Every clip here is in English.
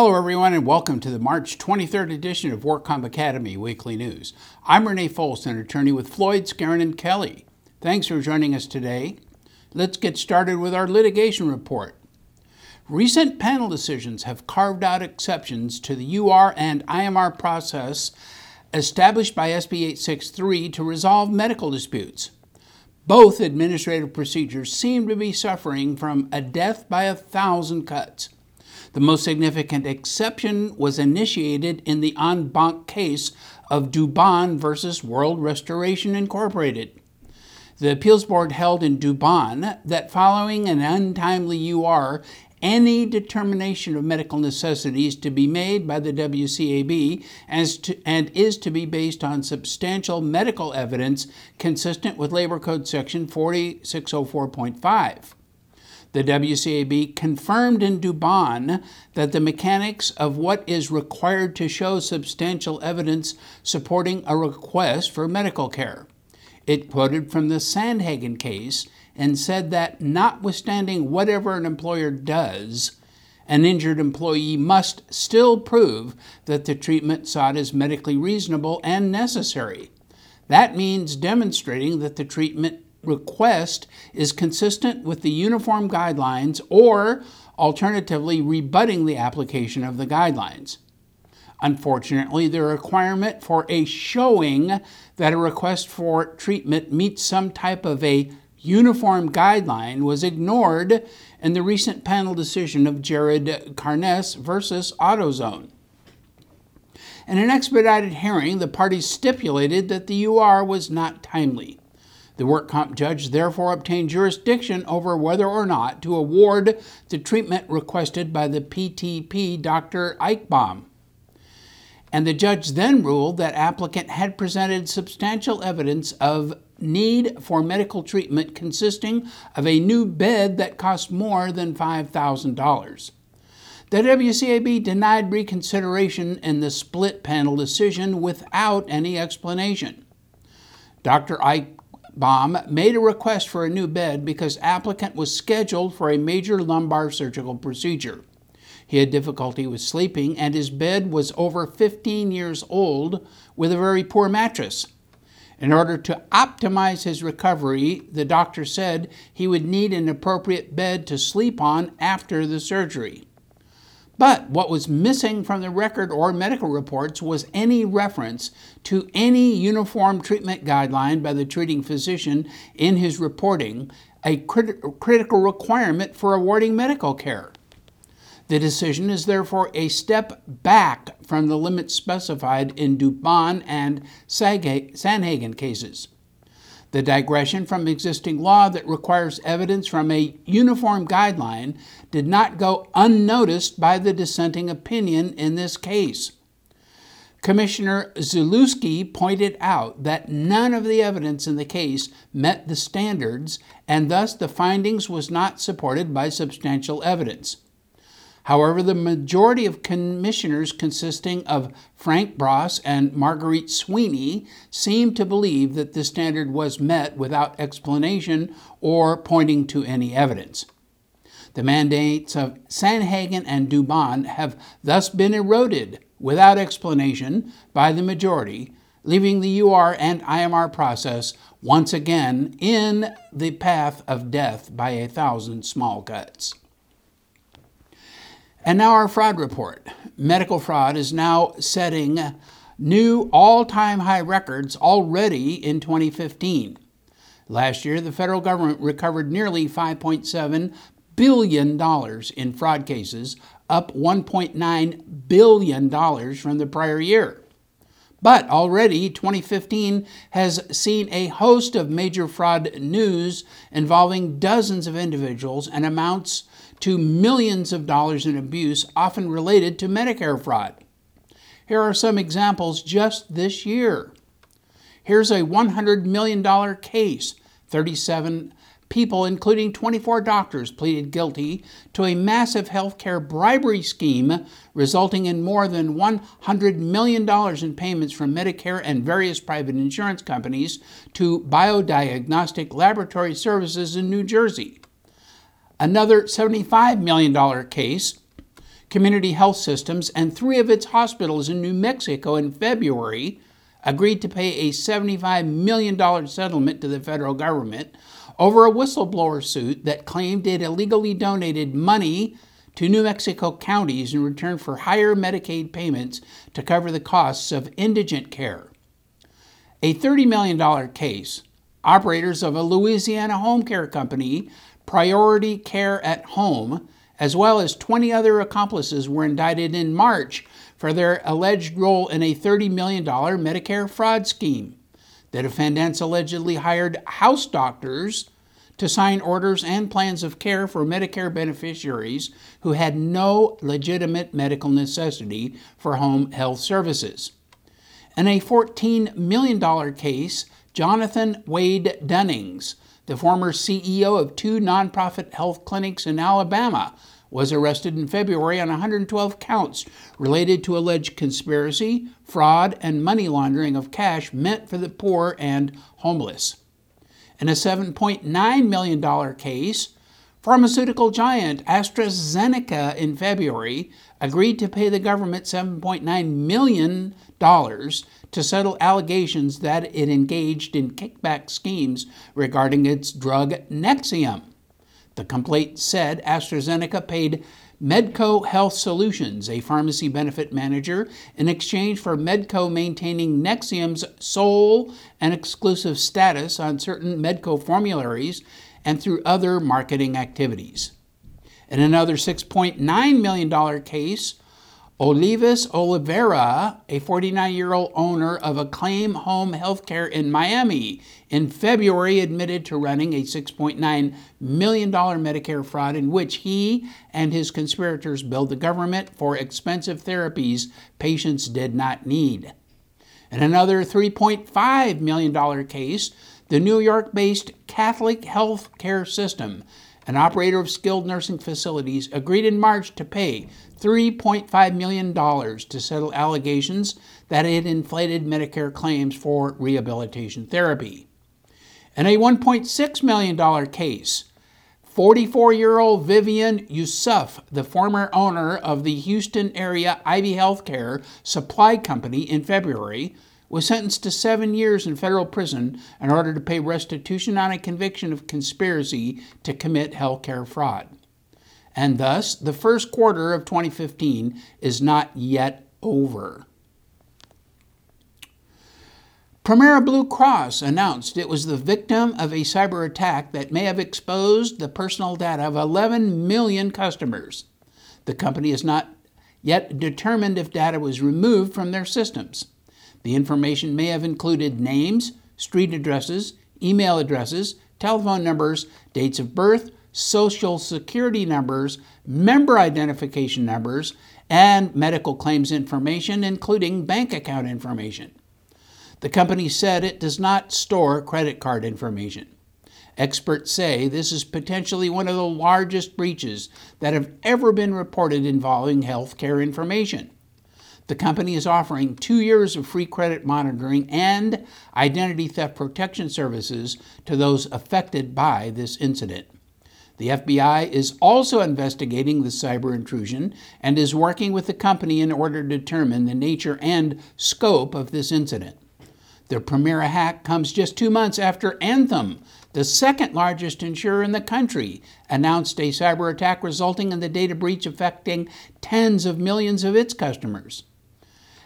Hello, everyone, and welcome to the March 23rd edition of WorkComp Academy Weekly News. I'm Renee Folson, attorney with Floyd, Skeren, and Kelly. Thanks for joining us today. Let's get started with our litigation report. Recent panel decisions have carved out exceptions to the UR and IMR process established by SB 863 to resolve medical disputes. Both administrative procedures seem to be suffering from a death by a thousand cuts. The most significant exception was initiated in the en banc case of Dubon versus World Restoration Incorporated. The appeals board held in Dubon that following an untimely UR, any determination of medical necessities to be made by the WCAB to, and is to be based on substantial medical evidence consistent with Labor Code Section 4604.5. The WCAB confirmed in Dubon that the mechanics of what is required to show substantial evidence supporting a request for medical care. It quoted from the Sandhagen case and said that notwithstanding whatever an employer does, an injured employee must still prove that the treatment sought is medically reasonable and necessary. That means demonstrating that the treatment request is consistent with the uniform guidelines or alternatively rebutting the application of the guidelines. Unfortunately, the requirement for a showing that a request for treatment meets some type of a uniform guideline was ignored in the recent panel decision of Jared Carnes versus AutoZone. In an expedited hearing, the parties stipulated that the UR was not timely. The work comp judge therefore obtained jurisdiction over whether or not to award the treatment requested by the PTP Dr. Eichbaum. And the judge then ruled that applicant had presented substantial evidence of need for medical treatment consisting of a new bed that cost more than $5,000. The WCAB denied reconsideration in the split panel decision without any explanation. Dr. Ike Baum made a request for a new bed because applicant was scheduled for a major lumbar surgical procedure. He had difficulty with sleeping and his bed was over 15 years old with a very poor mattress. In order to optimize his recovery, the doctor said he would need an appropriate bed to sleep on after the surgery. But what was missing from the record or medical reports was any reference to any uniform treatment guideline by the treating physician in his reporting, a crit- critical requirement for awarding medical care. The decision is therefore a step back from the limits specified in Dubon and Sandhagen cases. The digression from existing law that requires evidence from a uniform guideline did not go unnoticed by the dissenting opinion in this case. Commissioner Zalewski pointed out that none of the evidence in the case met the standards, and thus the findings was not supported by substantial evidence. However, the majority of commissioners, consisting of Frank Brass and Marguerite Sweeney, seemed to believe that the standard was met without explanation or pointing to any evidence. The mandates of Sandhagen and Dubon have thus been eroded without explanation by the majority, leaving the UR and IMR process once again in the path of death by a thousand small cuts. And now our fraud report. Medical fraud is now setting new all time high records already in 2015. Last year, the federal government recovered nearly $5.7 billion in fraud cases, up $1.9 billion from the prior year. But already 2015 has seen a host of major fraud news involving dozens of individuals and amounts to millions of dollars in abuse, often related to Medicare fraud. Here are some examples just this year. Here's a $100 million case. 37 people, including 24 doctors, pleaded guilty to a massive healthcare bribery scheme resulting in more than $100 million in payments from Medicare and various private insurance companies to biodiagnostic laboratory services in New Jersey. Another $75 million case Community Health Systems and three of its hospitals in New Mexico in February agreed to pay a $75 million settlement to the federal government over a whistleblower suit that claimed it illegally donated money to New Mexico counties in return for higher Medicaid payments to cover the costs of indigent care. A $30 million case, operators of a Louisiana home care company, Priority Care at Home, as well as 20 other accomplices, were indicted in March for their alleged role in a $30 million Medicare fraud scheme. The defendants allegedly hired house doctors to sign orders and plans of care for Medicare beneficiaries who had no legitimate medical necessity for home health services. In a $14 million case, Jonathan Wade Dunnings, the former CEO of two nonprofit health clinics in Alabama, was arrested in February on 112 counts related to alleged conspiracy, fraud, and money laundering of cash meant for the poor and homeless. In a $7.9 million case, pharmaceutical giant AstraZeneca in February agreed to pay the government $7.9 million to settle allegations that it engaged in kickback schemes regarding its drug Nexium. The complaint said AstraZeneca paid Medco Health Solutions, a pharmacy benefit manager, in exchange for Medco maintaining Nexium's sole and exclusive status on certain Medco formularies and through other marketing activities. In another $6.9 million case, Olivis Oliveira, a 49 year old owner of Acclaim Home Healthcare in Miami, in February admitted to running a $6.9 million Medicare fraud in which he and his conspirators billed the government for expensive therapies patients did not need. In another $3.5 million case, the New York based Catholic Health Care System, an operator of skilled nursing facilities, agreed in March to pay $3.5 million to settle allegations that it inflated Medicare claims for rehabilitation therapy. In a $1.6 million case, 44 year old Vivian Yusuf, the former owner of the Houston area Ivy Healthcare Supply Company, in February, was sentenced to seven years in federal prison in order to pay restitution on a conviction of conspiracy to commit healthcare fraud and thus the first quarter of 2015 is not yet over. Premera Blue Cross announced it was the victim of a cyber attack that may have exposed the personal data of 11 million customers. The company has not yet determined if data was removed from their systems. The information may have included names, street addresses, email addresses, telephone numbers, dates of birth, social security numbers, member identification numbers, and medical claims information, including bank account information. The company said it does not store credit card information. Experts say this is potentially one of the largest breaches that have ever been reported involving healthcare information. The company is offering two years of free credit monitoring and identity theft protection services to those affected by this incident. The FBI is also investigating the cyber intrusion and is working with the company in order to determine the nature and scope of this incident. The Premera hack comes just two months after Anthem, the second largest insurer in the country, announced a cyber attack resulting in the data breach affecting tens of millions of its customers.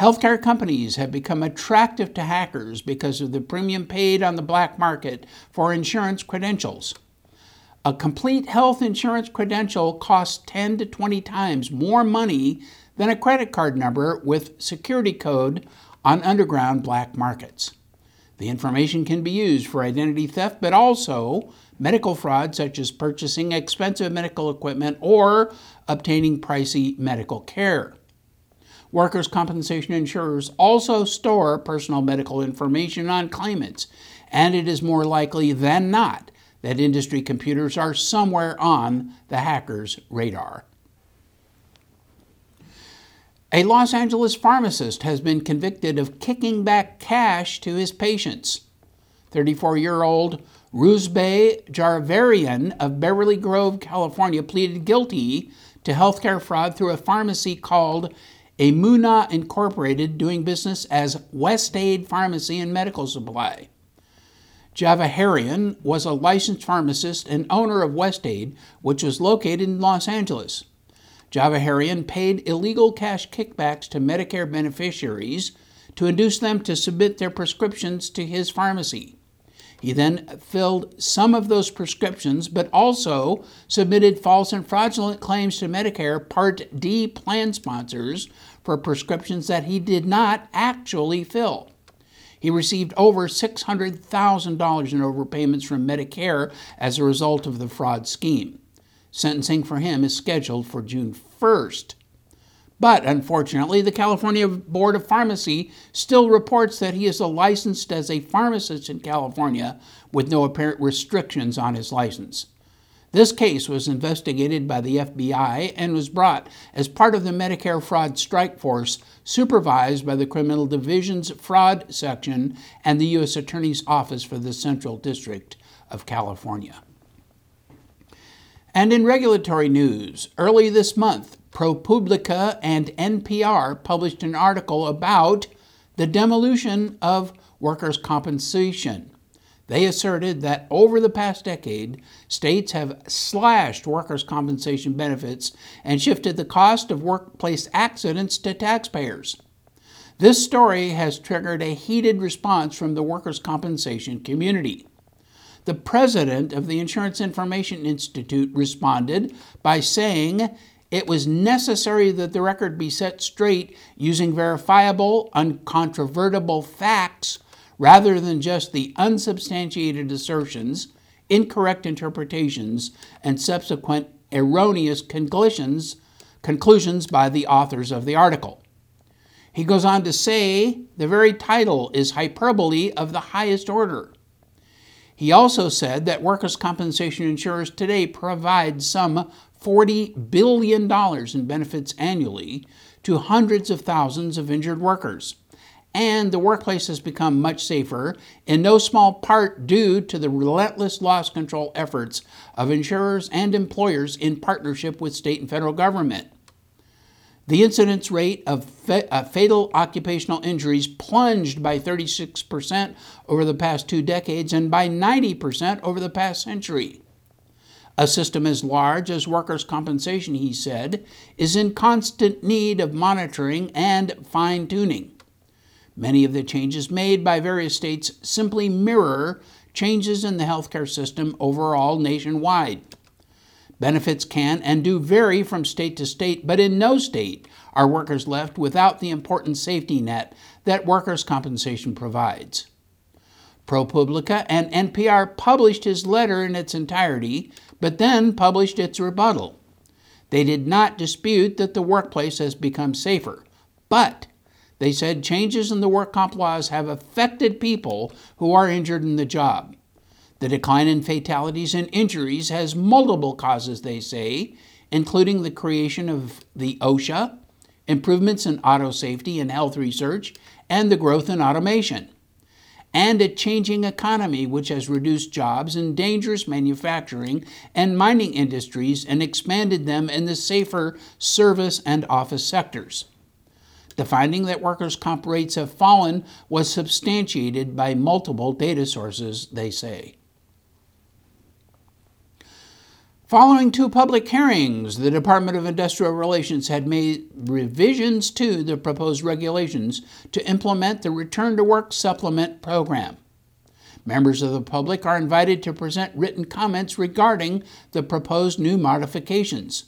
Healthcare companies have become attractive to hackers because of the premium paid on the black market for insurance credentials. A complete health insurance credential costs 10 to 20 times more money than a credit card number with security code on underground black markets. The information can be used for identity theft, but also medical fraud, such as purchasing expensive medical equipment or obtaining pricey medical care. Workers' compensation insurers also store personal medical information on claimants, and it is more likely than not that industry computers are somewhere on the hacker's radar. A Los Angeles pharmacist has been convicted of kicking back cash to his patients. 34 year old Ruzbe Javaharian of Beverly Grove, California, pleaded guilty to healthcare fraud through a pharmacy called Emunah Incorporated, doing business as West Aid Pharmacy and Medical Supply. Javaharian was a licensed pharmacist and owner of West Aid, which was located in Los Angeles. Javaharian paid illegal cash kickbacks to Medicare beneficiaries to induce them to submit their prescriptions to his pharmacy. He then filled some of those prescriptions, but also submitted false and fraudulent claims to Medicare Part D plan sponsors for prescriptions that he did not actually fill. He received over $600,000 in overpayments from Medicare as a result of the fraud scheme. Sentencing for him is scheduled for June 1st. But unfortunately, the California Board of Pharmacy still reports that he is licensed as a pharmacist in California with no apparent restrictions on his license. This case was investigated by the FBI and was brought as part of the Medicare Fraud Strike Force, supervised by the Criminal Division's Fraud Section and the U.S. Attorney's Office for the Central District of California. And in regulatory news, early this month, ProPublica and NPR published an article about the demolition of workers' compensation. They asserted that over the past decade, states have slashed workers' compensation benefits and shifted the cost of workplace accidents to taxpayers. This story has triggered a heated response from the workers' compensation community. The president of the Insurance Information Institute responded by saying it was necessary that the record be set straight using verifiable, uncontrovertible facts rather than just the unsubstantiated assertions, incorrect interpretations, and subsequent erroneous conclusions, conclusions by the authors of the article. He goes on to say the very title is hyperbole of the highest order. He also said that workers' compensation insurers today provide some $40 billion in benefits annually to hundreds of thousands of injured workers. And the workplace has become much safer, in no small part due to the relentless loss control efforts of insurers and employers in partnership with state and federal government. The incidence rate of fa- uh, fatal occupational injuries plunged by 36% over the past two decades and by 90% over the past century. A system as large as workers' compensation, he said, is in constant need of monitoring and fine tuning. Many of the changes made by various states simply mirror changes in the healthcare system overall nationwide. Benefits can and do vary from state to state, but in no state are workers left without the important safety net that workers' compensation provides. ProPublica and NPR published his letter in its entirety, but then published its rebuttal. They did not dispute that the workplace has become safer, but they said changes in the work comp laws have affected people who are injured in the job. The decline in fatalities and injuries has multiple causes, they say, including the creation of the OSHA, improvements in auto safety and health research, and the growth in automation and a changing economy which has reduced jobs in dangerous manufacturing and mining industries and expanded them in the safer service and office sectors. The finding that workers' comp rates have fallen was substantiated by multiple data sources, they say. Following two public hearings, the Department of Industrial Relations had made revisions to the proposed regulations to implement the Return to Work Supplement Program. Members of the public are invited to present written comments regarding the proposed new modifications.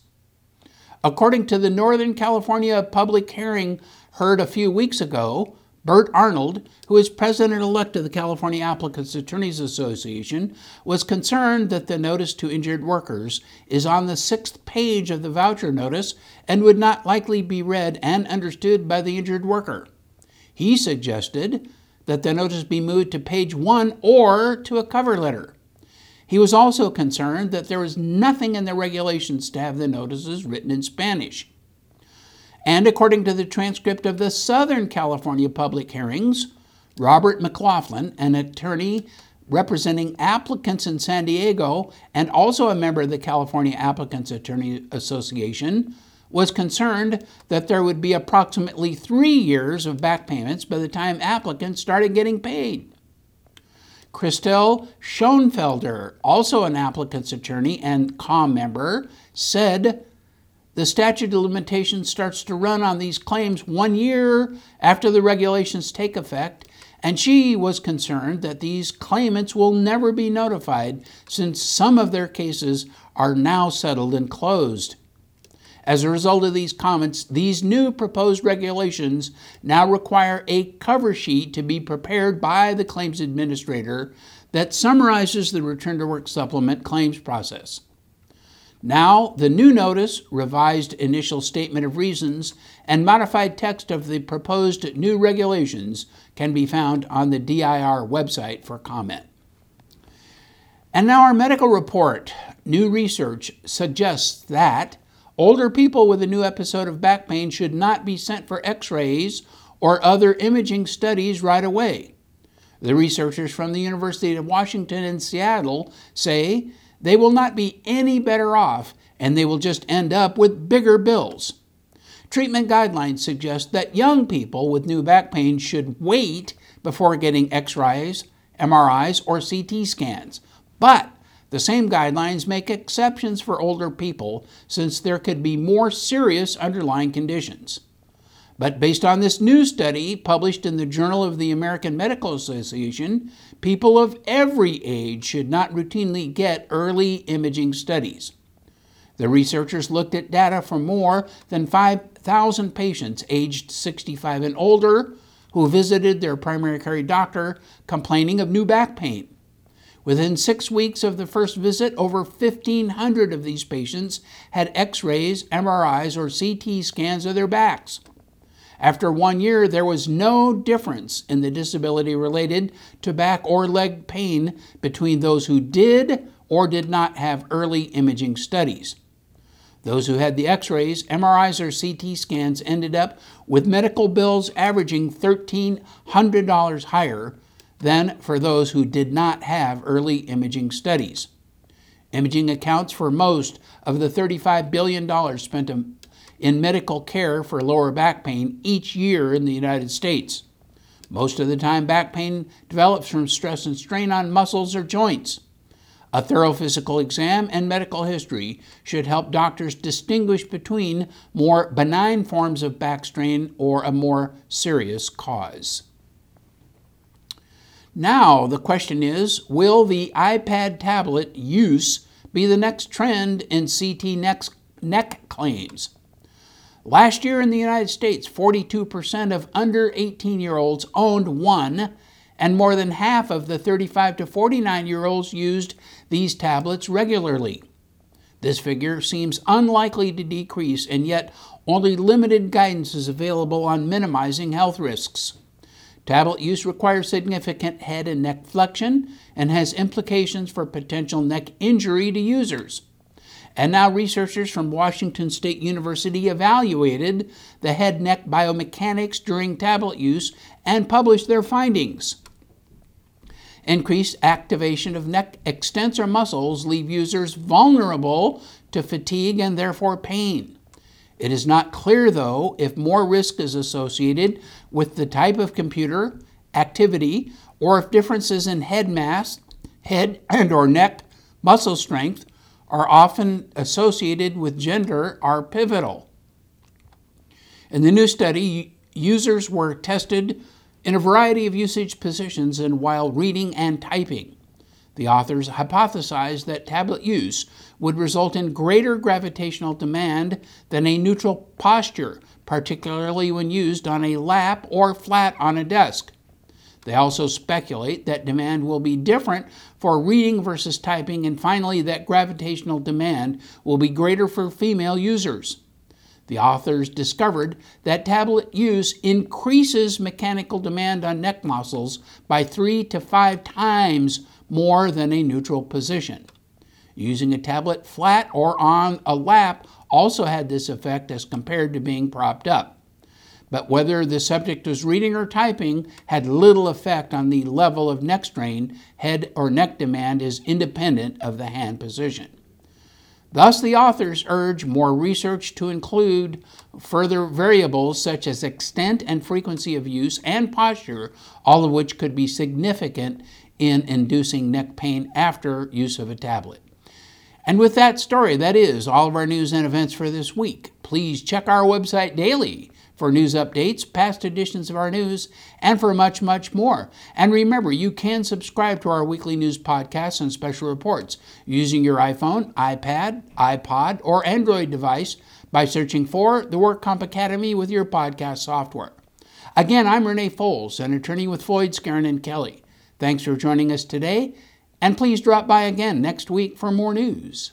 According to the Northern California public hearing heard a few weeks ago, Bert Arnold, who is president elect of the California Applicants Attorneys Association, was concerned that the notice to injured workers is on the sixth page of the voucher notice and would not likely be read and understood by the injured worker. He suggested that the notice be moved to page one or to a cover letter. He was also concerned that there was nothing in the regulations to have the notices written in Spanish. And according to the transcript of the Southern California public hearings, Robert McLaughlin, an attorney representing applicants in San Diego and also a member of the California Applicants Attorney Association, was concerned that there would be approximately three years of back payments by the time applicants started getting paid. Christelle Schoenfelder, also an applicant's attorney and COM member, said the statute of limitations starts to run on these claims one year after the regulations take effect, and she was concerned that these claimants will never be notified since some of their cases are now settled and closed. As a result of these comments, these new proposed regulations now require a cover sheet to be prepared by the claims administrator that summarizes the return to work supplement claims process. Now, the new notice, revised initial statement of reasons, and modified text of the proposed new regulations can be found on the DIR website for comment. And now, our medical report. New research suggests that Older people with a new episode of back pain should not be sent for x rays or other imaging studies right away. The researchers from the University of Washington in Seattle say they will not be any better off and they will just end up with bigger bills. Treatment guidelines suggest that young people with new back pain should wait before getting x rays, MRIs, or CT scans. But the same guidelines make exceptions for older people since there could be more serious underlying conditions. But based on this new study published in the Journal of the American Medical Association, people of every age should not routinely get early imaging studies. The researchers looked at data from more than 5,000 patients aged 65 and older who visited their primary care doctor complaining of new back pain. Within six weeks of the first visit, over 1,500 of these patients had x rays, MRIs, or CT scans of their backs. After one year, there was no difference in the disability related to back or leg pain between those who did or did not have early imaging studies. Those who had the x rays, MRIs, or CT scans ended up with medical bills averaging $1,300 higher than for those who did not have early imaging studies. Imaging accounts for most of the $35 billion spent in medical care for lower back pain each year in the United States. Most of the time, back pain develops from stress and strain on muscles or joints. A thorough physical exam and medical history should help doctors distinguish between more benign forms of back strain or a more serious cause. Now, the question is will the iPad tablet use be the next trend in CT neck, claims? Last year in the United States, 42% of under 18 year olds owned one, and more than half of the 35 to 49 year olds used these tablets regularly. This figure seems unlikely to decrease, and yet only limited guidance is available on minimizing health risks. Tablet use requires significant head and neck flexion and has implications for potential neck injury to users. And now, researchers from Washington State University evaluated the head neck biomechanics during tablet use and published their findings. Increased activation of neck extensor muscles leave users vulnerable to fatigue and therefore pain. It is not clear, though, if more risk is associated with the type of computer, activity, or if differences in head mass, head and or neck muscle strength are often associated with gender are pivotal. In the new study, users were tested in a variety of usage positions and while reading and typing. The authors hypothesized that tablet use would result in greater gravitational demand than a neutral posture, particularly when used on a lap or flat on a desk. They also speculate that demand will be different for reading versus typing, and finally, that gravitational demand will be greater for female users. The authors discovered that tablet use increases mechanical demand on neck muscles by three to five times more than a neutral position. Using a tablet flat or on a lap also had this effect as compared to being propped up. But whether the subject was reading or typing had little effect on the level of neck strain, head or neck demand is independent of the hand position. Thus, the authors urge more research to include further variables such as extent and frequency of use and posture, all of which could be significant in inducing neck pain after use of a tablet. And with that story, that is all of our news and events for this week. Please check our website daily for news updates, past editions of our news, and for much, much more. And remember, you can subscribe to our weekly news podcasts and special reports using your iPhone, iPad, iPod, or Android device by searching for the WorkComp Academy with your podcast software. Again, I'm Renee Foles, an attorney with Floyd, Skeren, and Kelly. Thanks for joining us today, and please drop by again next week for more news.